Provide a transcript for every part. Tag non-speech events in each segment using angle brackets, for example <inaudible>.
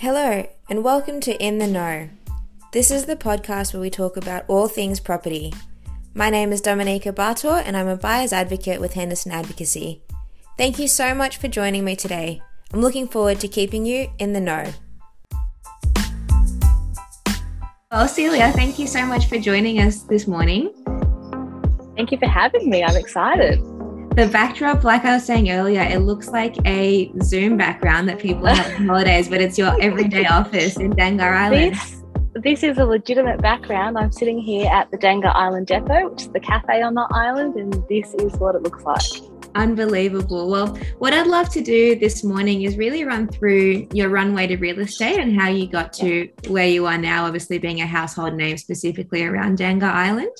Hello, and welcome to In the Know. This is the podcast where we talk about all things property. My name is Dominika Bartor, and I'm a buyer's advocate with Henderson Advocacy. Thank you so much for joining me today. I'm looking forward to keeping you in the know. Well, Celia, thank you so much for joining us this morning. Thank you for having me. I'm excited. The backdrop, like I was saying earlier, it looks like a Zoom background that people have on <laughs> holidays, but it's your everyday <laughs> office in Dangar Island. This, this is a legitimate background. I'm sitting here at the Dangar Island Depot, which is the cafe on the island, and this is what it looks like. Unbelievable. Well, what I'd love to do this morning is really run through your runway to real estate and how you got to where you are now, obviously being a household name specifically around Dangar Island.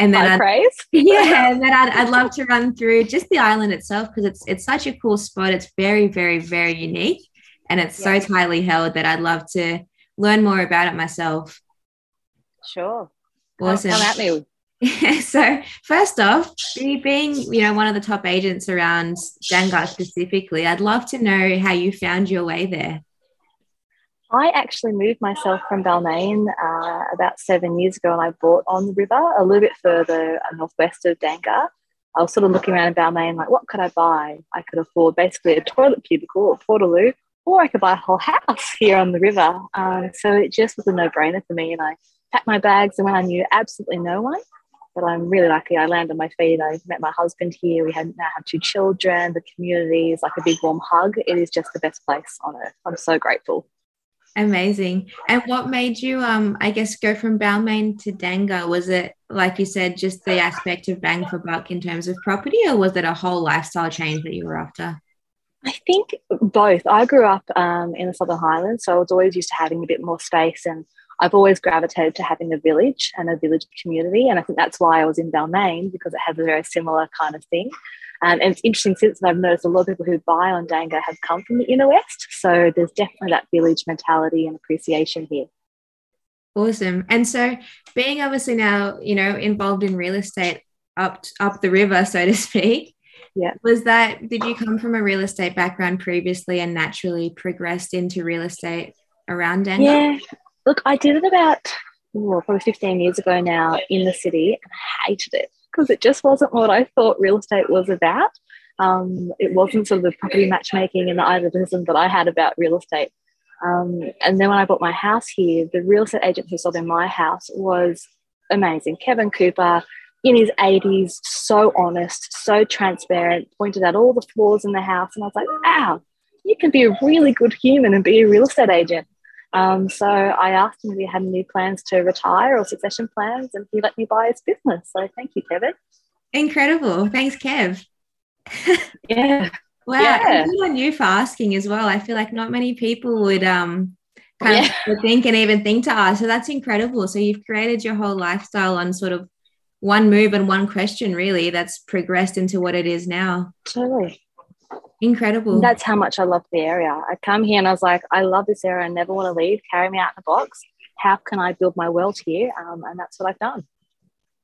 And then I'd, praise. <laughs> Yeah, <laughs> and then I'd, I'd love to run through just the island itself because it's it's such a cool spot. It's very, very, very unique. And it's yeah. so tightly held that I'd love to learn more about it myself. Sure. Awesome. Come at me <laughs> so first off, being you know one of the top agents around Dangar specifically, I'd love to know how you found your way there. I actually moved myself from Balmain uh, about seven years ago, and I bought on the river a little bit further northwest of Dangar. I was sort of looking around in Balmain, like, what could I buy? I could afford basically a toilet cubicle or portaloo, or I could buy a whole <laughs> house here on the river. Um, so it just was a no-brainer for me, and I packed my bags and when I knew absolutely no one but I'm really lucky. I landed on my feet. I met my husband here. We now have two children. The community is like a big warm hug. It is just the best place on earth. I'm so grateful. Amazing. And what made you, um, I guess, go from Balmain to Dangar? Was it, like you said, just the aspect of bang for buck in terms of property, or was it a whole lifestyle change that you were after? I think both. I grew up um, in the Southern Highlands, so I was always used to having a bit more space and I've always gravitated to having a village and a village community. And I think that's why I was in Balmain because it has a very similar kind of thing. Um, and it's interesting since I've noticed a lot of people who buy on Dangar have come from the inner west. So there's definitely that village mentality and appreciation here. Awesome. And so being obviously now, you know, involved in real estate up up the river, so to speak. Yeah. Was that did you come from a real estate background previously and naturally progressed into real estate around Dangar? Yeah. Look, I did it about oh, probably 15 years ago now in the city and I hated it because it just wasn't what I thought real estate was about. Um, it wasn't sort of the property matchmaking and the idealism that I had about real estate. Um, and then when I bought my house here, the real estate agent who sold in my house was amazing. Kevin Cooper, in his 80s, so honest, so transparent, pointed out all the flaws in the house. And I was like, wow, you can be a really good human and be a real estate agent. Um, so I asked him if he had any plans to retire or succession plans, and he let me buy his business. So thank you, Kevin. Incredible. Thanks, Kev. <laughs> yeah. Wow. Yeah. on you for asking as well. I feel like not many people would um kind yeah. of <laughs> think and even think to ask. So that's incredible. So you've created your whole lifestyle on sort of one move and one question, really, that's progressed into what it is now. Totally. Incredible. That's how much I love the area. I come here and I was like, I love this area. I never want to leave. Carry me out in the box. How can I build my world here? Um, and that's what I've done.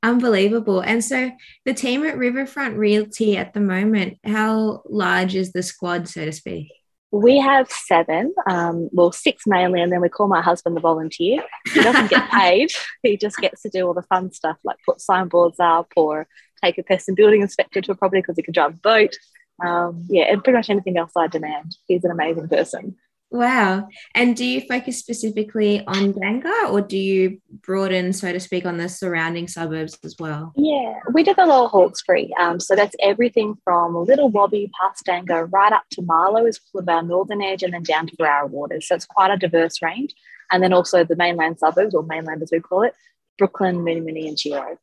Unbelievable. And so the team at Riverfront Realty at the moment, how large is the squad, so to speak? We have seven, um, well, six mainly, and then we call my husband the volunteer. He doesn't get <laughs> paid, he just gets to do all the fun stuff like put signboards up or take a person building inspector to a property because he can drive a boat um, yeah, and pretty much anything else I demand. He's an amazing person. Wow. And do you focus specifically on Dangar or do you broaden, so to speak, on the surrounding suburbs as well? Yeah, we do the Lower Hawkesbury. Um, so that's everything from Little Wobby past Dangar right up to Marlow is sort of our northern edge and then down to Berowra Waters. So it's quite a diverse range. And then also the mainland suburbs, or mainland as we call it, Brooklyn, Moonee, and Giro.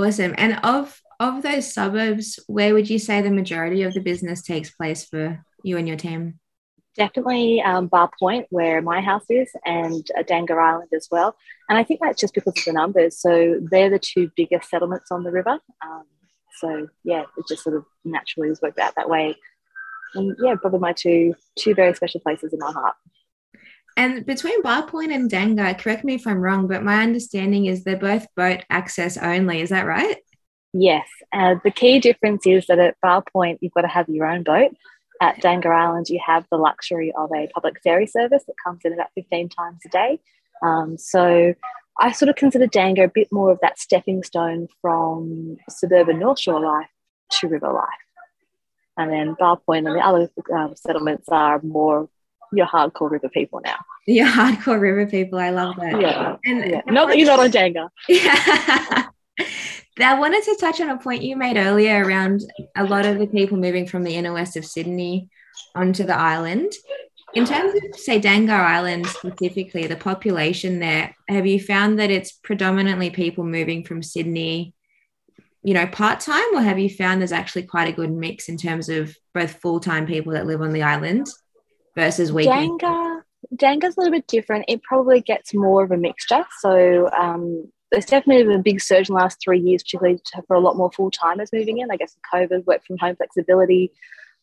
Awesome. And of of those suburbs, where would you say the majority of the business takes place for you and your team? Definitely um, Bar Point, where my house is, and uh, Dangar Island as well. And I think that's just because of the numbers. So they're the two biggest settlements on the river. Um, so yeah, it just sort of naturally has worked out that way. And yeah, probably my two two very special places in my heart. And between Bar Point and Dangar, correct me if I'm wrong, but my understanding is they're both boat access only. Is that right? Yes. Uh, the key difference is that at Bar Point, you've got to have your own boat. at Dangar Island, you have the luxury of a public ferry service that comes in about 15 times a day. Um, so I sort of consider Dangar a bit more of that stepping stone from suburban North Shore life to river life. And then Bar Point and the other um, settlements are more your hardcore river people now. Your hardcore river people. I love that. Yeah. And yeah. not that you're not on Dangar. <laughs> Yeah. I wanted to touch on a point you made earlier around a lot of the people moving from the inner west of Sydney onto the island. In terms of, say, Dangar Island specifically, the population there, have you found that it's predominantly people moving from Sydney, you know, part time, or have you found there's actually quite a good mix in terms of both full time people that live on the island versus weekend? Dangar, Dangar's a little bit different. It probably gets more of a mixture. So um, there's definitely been a big surge in the last three years, particularly for a lot more full timers moving in. I guess COVID, work from home flexibility,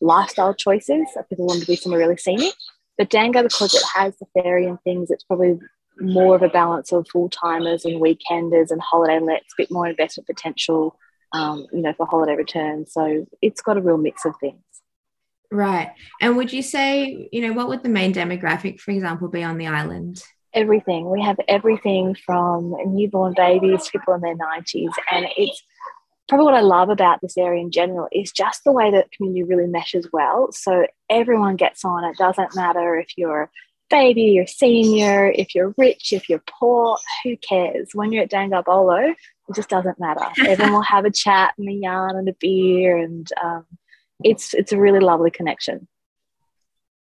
lifestyle choices. People want to be somewhere really scenic. But Dangar, because it has the ferry and things, it's probably more of a balance of full timers and weekenders and holiday lets, a bit more investment potential, um, you know, for holiday returns. So it's got a real mix of things. Right. And would you say, you know, what would the main demographic, for example, be on the island? Everything. We have everything from newborn babies to people in their 90s. And it's probably what I love about this area in general is just the way that community really meshes well. So everyone gets on. It doesn't matter if you're baby, you're senior, if you're rich, if you're poor, who cares? When you're at Dangar Bolo, it just doesn't matter. <laughs> Everyone will have a chat and a yarn and a beer, and um, it's it's a really lovely connection.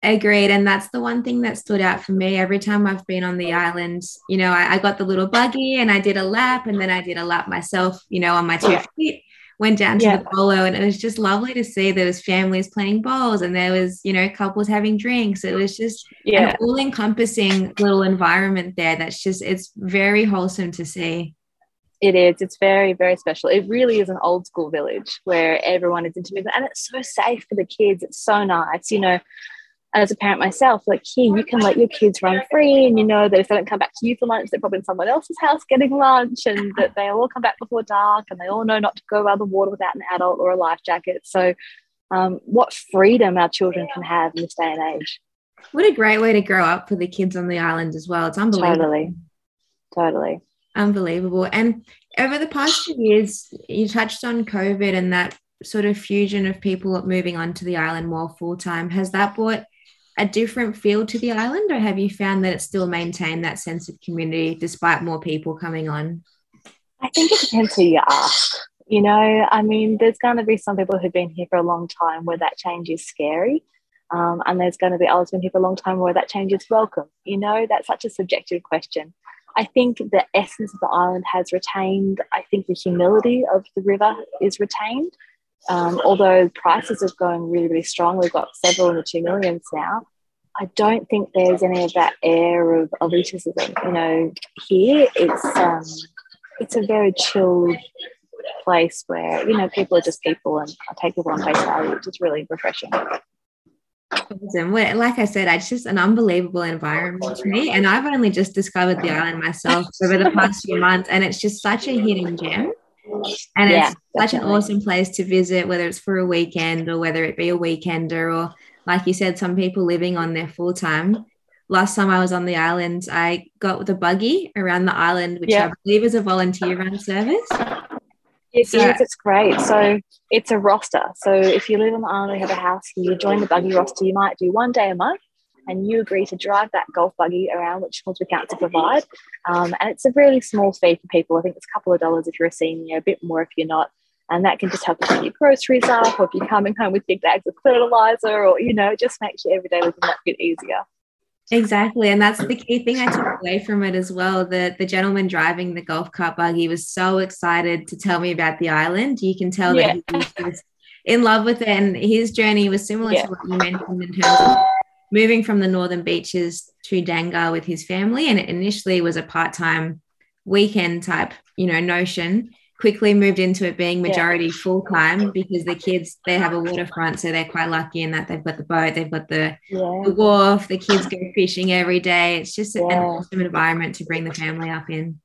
Agreed. And that's the one thing that stood out for me every time I've been on the island. You know, I, I, got the little buggy and I did a lap and then I did a lap myself, you know, on my two feet, went down to yeah. the bolo. And it was just lovely to see there was families playing bowls and there was, you know, couples having drinks. It was just yeah. an all encompassing little environment there that's just, it's very wholesome to see. It is. It's very, very special. It really is an old school village where everyone is intimate and it's so safe for the kids. It's so nice. You know, as a parent myself, like here, you can let your kids run free, and you know that if they don't come back to you for lunch, they're probably in someone else's house getting lunch, and that they all come back before dark, and they all know not to go around the water without an adult or a life jacket. So, um, what freedom our children can have in this day and age. What a great way to grow up for the kids on the island as well. It's unbelievable. Totally. Totally. Unbelievable. And over the past few years, you touched on COVID and that sort of fusion of people moving onto the island more full time. Has that brought a different feel to the island, or have you found that it still maintained that sense of community despite more people coming on? I think it depends who you ask. You know, I mean, there's going to be some people who've been here for a long time where that change is scary. Um, and there's going to be others who've been here for a long time where that change is welcome. You know, that's such a subjective question. I think the essence of the island has retained. I think the humility of the river is retained. Um, although prices are going really, really strong, we've got several in the two millions now. I don't think there's any of that air of elitism. You know, here it's um, it's a very chilled place where you know people are just people, and I take people on face value, which is really refreshing. Awesome. Well, Like I said, it's just an unbelievable environment to me. And I've only just discovered the island myself over the past few months, and it's just such a hidden gem. And yeah, it's such definitely. an awesome place to visit, whether it's for a weekend or whether it be a weekender or, like you said, some people living on there full time. Last time I was on the island, I got with a buggy around the island, which yeah. I believe is a volunteer run service. So, is, it's great. So it's a roster. So if you live on the island, you have a house here, you join the buggy roster, you might do one day a month and you agree to drive that golf buggy around, which Hornsby Council provide. Um, and it's a really small fee for people. I think it's a couple of dollars if you're a senior, a bit more if you're not. And that can just help you get your groceries up, or if you're coming home with big bags of fertilizer, or you know, just makes your everyday living that bit easier. Exactly. And that's the key thing I took away from it as well. The the gentleman driving the golf cart buggy was so excited to tell me about the island. You can tell yeah. that he was in love with it. And his journey was similar yeah. to what you mentioned in terms of moving from the northern beaches to Dangar with his family. And it initially was a part-time weekend type, you know, notion. Quickly moved into it being majority yeah. full time because the kids they have a waterfront, so they're quite lucky in that they've got the boat, they've got the, yeah. the wharf, the kids go fishing every day. It's just yeah. an awesome environment to bring the family up in.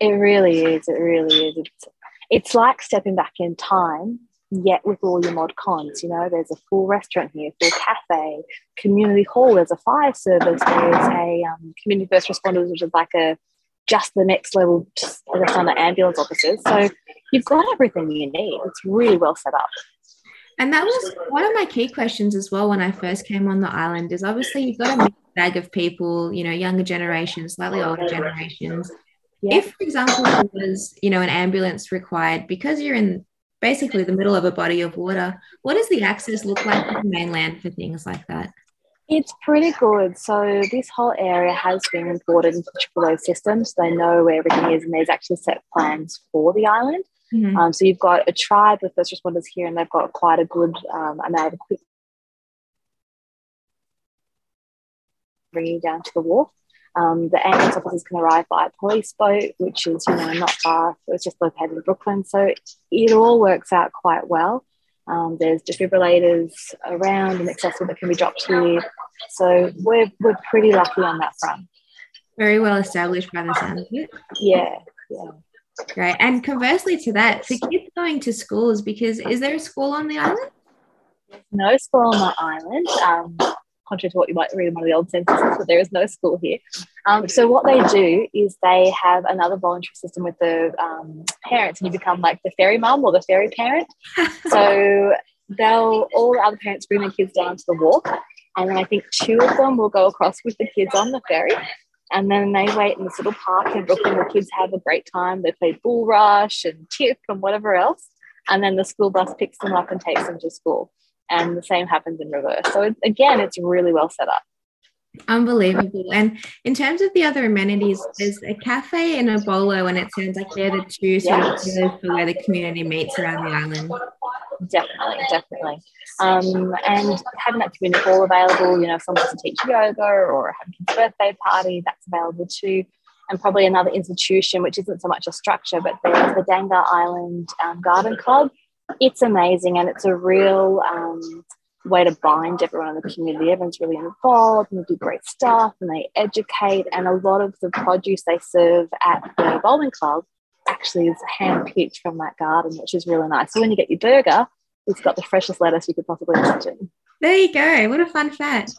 It really is. It really is. It's, it's like stepping back in time yet with all your mod cons. You know, there's a full restaurant here, full cafe, community hall. There's a fire service. There's a um, community first responders, which is like a just the next level, just I guess on the ambulance officers. So you've got everything you need. It's really well set up. And that was one of my key questions as well when I first came on the island. Is obviously you've got a mixed bag of people, you know, younger generations, slightly older generations. Yeah. If, for example, there was, you know, an ambulance required because you're in basically the middle of a body of water. What does the access look like to the mainland for things like that? It's pretty good. So this whole area has been imported into the Triple O system, so they know where everything is, and there's actually set plans for the island. Mm-hmm. Um, so you've got a tribe of first responders here, and they've got quite a good um, amount of equipment bringing you down to the wharf. Um, the ambulance officers can arrive by a police boat, which is you know not far. It's just located in Brooklyn, so it all works out quite well. Um, there's defibrillators around and accessible that can be dropped here, so we're we're pretty lucky on that front. Very well established by the sound of it. Yeah, yeah. Great. And conversely to that, for kids going to schools, because is there a school on the island? There's no school on the island. Um, contrary to what you might read in one of the old censuses, but there is no school here. Um, so what they do is they have another voluntary system with the um, parents, and you become like the fairy mum or the fairy parent. <laughs> so they'll all the other parents bring their kids down to the walk, and then I think two of them will go across with the kids on the ferry. And then they wait in this little park in Brooklyn. The kids have a great time. They play bull rush and tip and whatever else. And then the school bus picks them up and takes them to school and the same happens in reverse. So it, again, it's really well set up. Unbelievable. And in terms of the other amenities, there's a cafe and a bolo, and it sounds like they're the two sort of pillars for where the community meets around the island. Definitely, definitely. Um, and having that community hall available, you know, if someone wants to teach yoga or have a kid's birthday party, that's available too. And probably another institution, which isn't so much a structure, but there's the Dangar Island um, Garden Club, it's amazing and it's a real um, way to bind everyone in the community. Everyone's really involved and they do great stuff and they educate. And a lot of the produce they serve at the bowling club actually is hand picked from that garden, which is really nice. So when you get your burger, it's got the freshest lettuce you could possibly imagine. There you go. What a fun fact.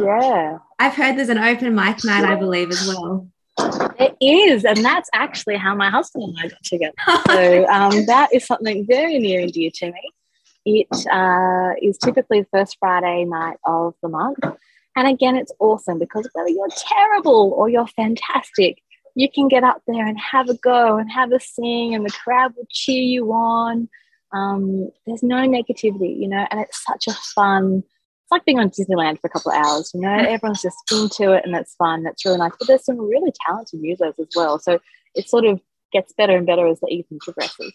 Yeah. I've heard there's an open mic night, I believe, as well. It is, and that's actually how my husband and I got together. so <laughs> um, that is something very near and dear to me. It uh, is typically the first Friday night of the month, and again, it's awesome because whether you're terrible or you're fantastic, you can get up there and have a go and have a sing, and the crowd will cheer you on. Um, there's no negativity, you know, and it's such a fun like being on Disneyland for a couple of hours, you know, everyone's just into it and it's fun. That's really nice. But there's some really talented users as well. So it sort of gets better and better as the evening progresses.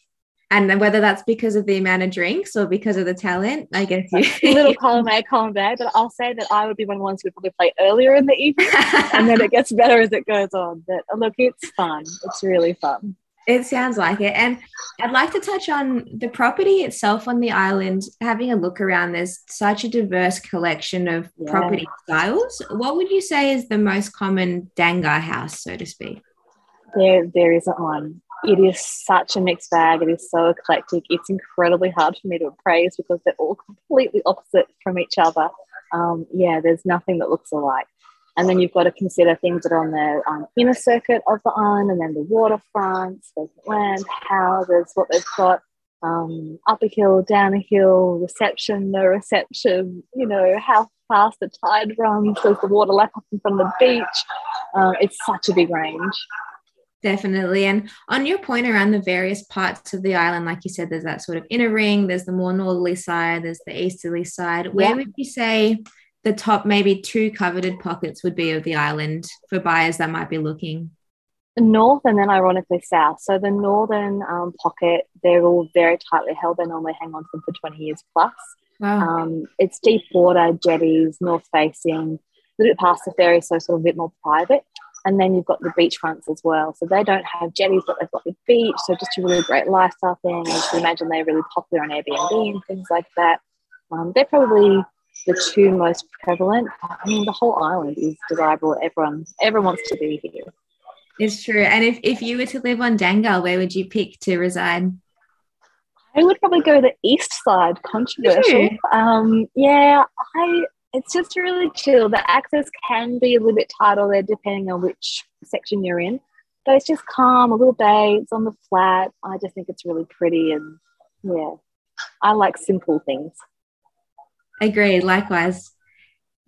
And whether that's because of the amount of drinks or because of the talent, I guess you. <laughs> little column A, column B, but I'll say that I would be one of the ones who would probably play earlier in the evening and then it gets better as it goes on. But look, it's fun. It's really fun. It sounds like it. And I'd like to touch on the property itself on the island. Having a look around, there's such a diverse collection of yeah. property styles. What would you say is the most common Dangar house, so to speak? There, there isn't one. It is such a mixed bag. It is so eclectic. It's incredibly hard for me to appraise because they're all completely opposite from each other. Um, yeah, there's nothing that looks alike. And then you've got to consider things that are on the um, inner circuit of the island and then the waterfronts, vacant land, houses, what they've got, um, up a hill, down a hill, reception, no reception, you know, how fast the tide runs, does the water lap up in front of the beach. Uh, it's such a big range. Definitely. And on your point around the various parts of the island, like you said, there's that sort of inner ring, there's the more northerly side, there's the easterly side. Where yeah. would you say the top maybe two coveted pockets would be of the island for buyers that might be looking? North and then ironically south. So the northern um, pocket, they're all very tightly held. They normally hang on to them for 20 years plus. Wow. Um, it's deep water, jetties, north facing, a little bit past the ferry, so sort of a bit more private. And then you've got the beach fronts as well. So they don't have jetties, but they've got the beach. So just a really great lifestyle thing. As you imagine, they're really popular on Airbnb and things like that. Um, they're probably the two most prevalent. I mean, the whole island is desirable. Everyone, everyone wants to be here. It's true. And if, if you were to live on Dangar, where would you pick to reside? I would probably go the east side, controversial. Um, yeah, I it's just really chill. The access can be a little bit tighter there depending on which section you're in. But it's just calm, a little bay, it's on the flat. I just think it's really pretty and yeah. I like simple things. Agreed, likewise.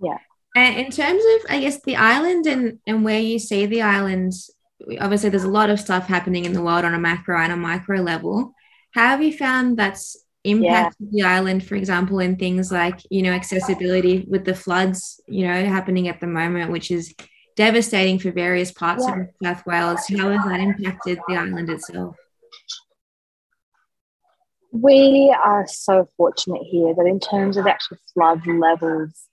Yeah. And in terms of, I guess, the island and, and where you see the island, obviously there's a lot of stuff happening in the world on a macro and a micro level. How have you found that's impacted yeah. the island, for example, in things like, you know, accessibility with the floods, you know, happening at the moment, which is devastating for various parts yeah. of South Wales. How has that impacted the island itself? We are so fortunate here that in terms of actual flood levels,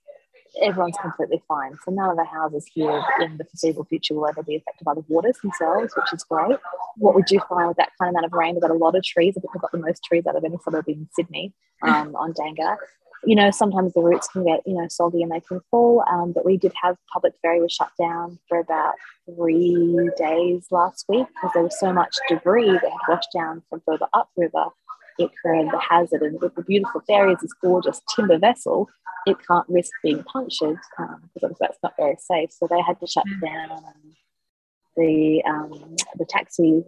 everyone's completely fine. So none of the houses here in the foreseeable future will ever be affected by the waters themselves, which is great. What we do find with that kind of amount of rain, we've got a lot of trees. I think we've got the most trees out of any suburb in Sydney um, on Dangar. You know, sometimes the roots can get, you know, soggy and they can fall. Um, but we did have public ferry was shut down for about three days last week because there was so much debris that had washed down from further upriver it created the hazard. And with the beautiful ferry as this gorgeous timber vessel, it can't risk being punctured um, because that's not very safe. So they had to shut mm. down. The um, the taxi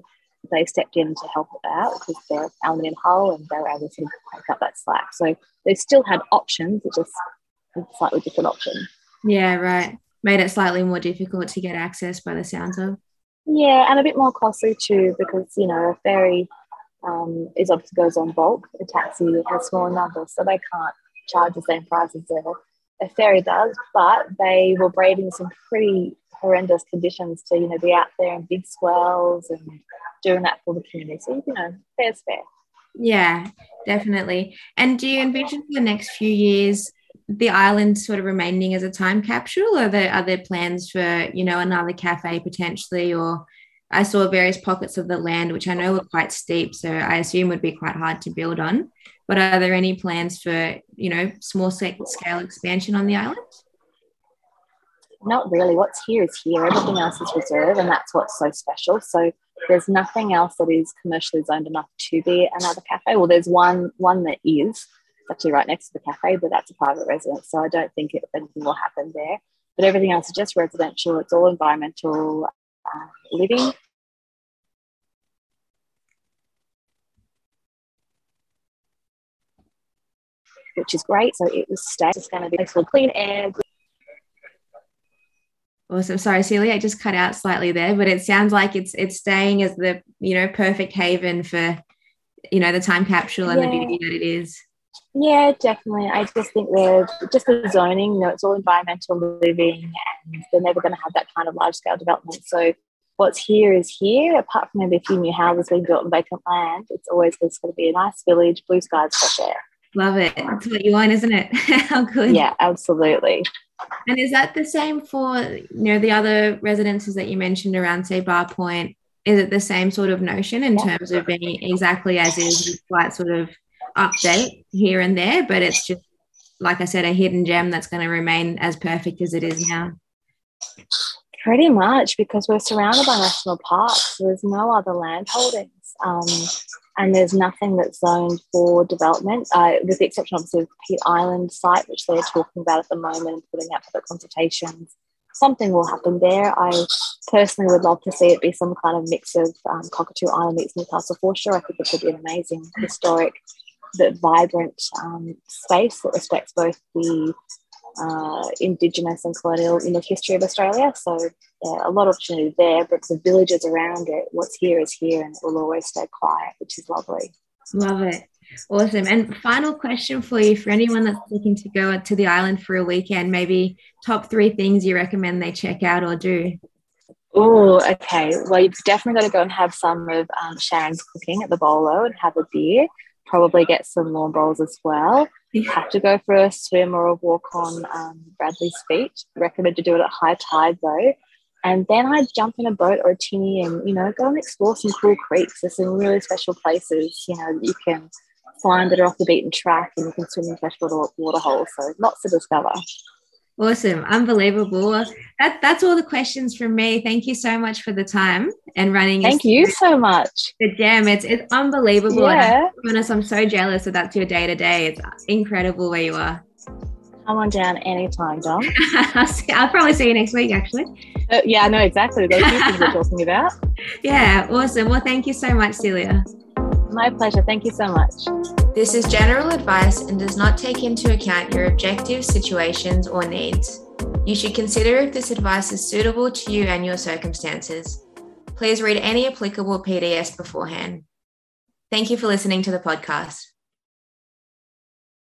they stepped in to help it out because they're aluminium hull and they were able to pick up that slack. So they still had options, it's just a slightly different option. Yeah, right. Made it slightly more difficult to get access by the sounds of. Yeah, and a bit more costly too because you know a ferry um, is obviously goes on bulk. A taxi has smaller numbers, so they can't charge the same price as a, a ferry does. But they were braving some pretty horrendous conditions to you know be out there in big swells and doing that for the community. So you know, fair's fair. Yeah, definitely. And do you envision for the next few years the island sort of remaining as a time capsule, or are there, are there plans for you know another cafe potentially, or I saw various pockets of the land, which I know were quite steep, so I assume would be quite hard to build on. But are there any plans for, you know, small scale expansion on the island? Not really. What's here is here. Everything else is reserve, and that's what's so special. So there's nothing else that is commercially zoned enough to be another cafe. Well, there's one one that is actually right next to the cafe, but that's a private residence. So I don't think it, anything will happen there. But everything else is just residential. It's all environmental uh, living. Which is great. So it was stay. It's going to be for clean air. Awesome. Sorry, Celia, I just cut out slightly there, but it sounds like it's it's staying as the you know perfect haven for you know the time capsule and yeah. the beauty that it is. Yeah, definitely. I just think they're just the zoning, you know, it's all environmental living and they're never going to have that kind of large scale development. So what's here is here. Apart from maybe a few new houses being built on vacant land, it's always just going to be a nice village, blue skies, fresh air. Love it. That's what you want, isn't it? <laughs> How good. Yeah, absolutely. And is that the same for you know the other residences that you mentioned around, say, Bar Point? Is it the same sort of notion in yeah. terms of being exactly as is, slight sort of update here and there, but it's just like I said, a hidden gem that's going to remain as perfect as it is now. Pretty much because we're surrounded by national parks. There's no other land holdings. Um, and there's nothing that's zoned for development, uh, with the exception of the Peat Island site, which they're talking about at the moment, putting out public consultations. Something will happen there. I personally would love to see it be some kind of mix of um, Cockatoo Island meets Newcastle Foreshore. I think it could be an amazing historic, but vibrant um, space that respects both the uh, Indigenous and colonial in the history of Australia. So yeah, a lot of opportunity there, but the villages around it, what's here is here and it will always stay quiet, which is lovely. Love it. Awesome. And final question for you for anyone that's looking to go to the island for a weekend, maybe top three things you recommend they check out or do. Oh, okay. Well, you've definitely got to go and have some of um, Sharon's cooking at the Bolo and have a beer. Probably get some lawn bowls as well you have to go for a swim or a walk on um, Bradley's feet. Recommend to do it at high tide though. And then I'd jump in a boat or a tinny and, you know, go and explore some cool creeks. There's some really special places, you know, that you can find that are off the beaten track and you can swim in freshwater water holes. So lots to discover. Awesome. Unbelievable. That, that's all the questions from me. Thank you so much for the time and running. Thank you so much. The. It's, it's unbelievable. Yeah. And honest, I'm so jealous that that's your day to day. It's incredible where you are. Come on down anytime, Dom. <laughs> I'll probably see you next week, actually. Uh, yeah, I know exactly. Those things we're talking about. <laughs> Yeah, awesome. Well, thank you so much, Celia. My pleasure. Thank you so much. This is general advice and does not take into account your objective situations or needs. You should consider if this advice is suitable to you and your circumstances. Please read any applicable PDS beforehand. Thank you for listening to the podcast.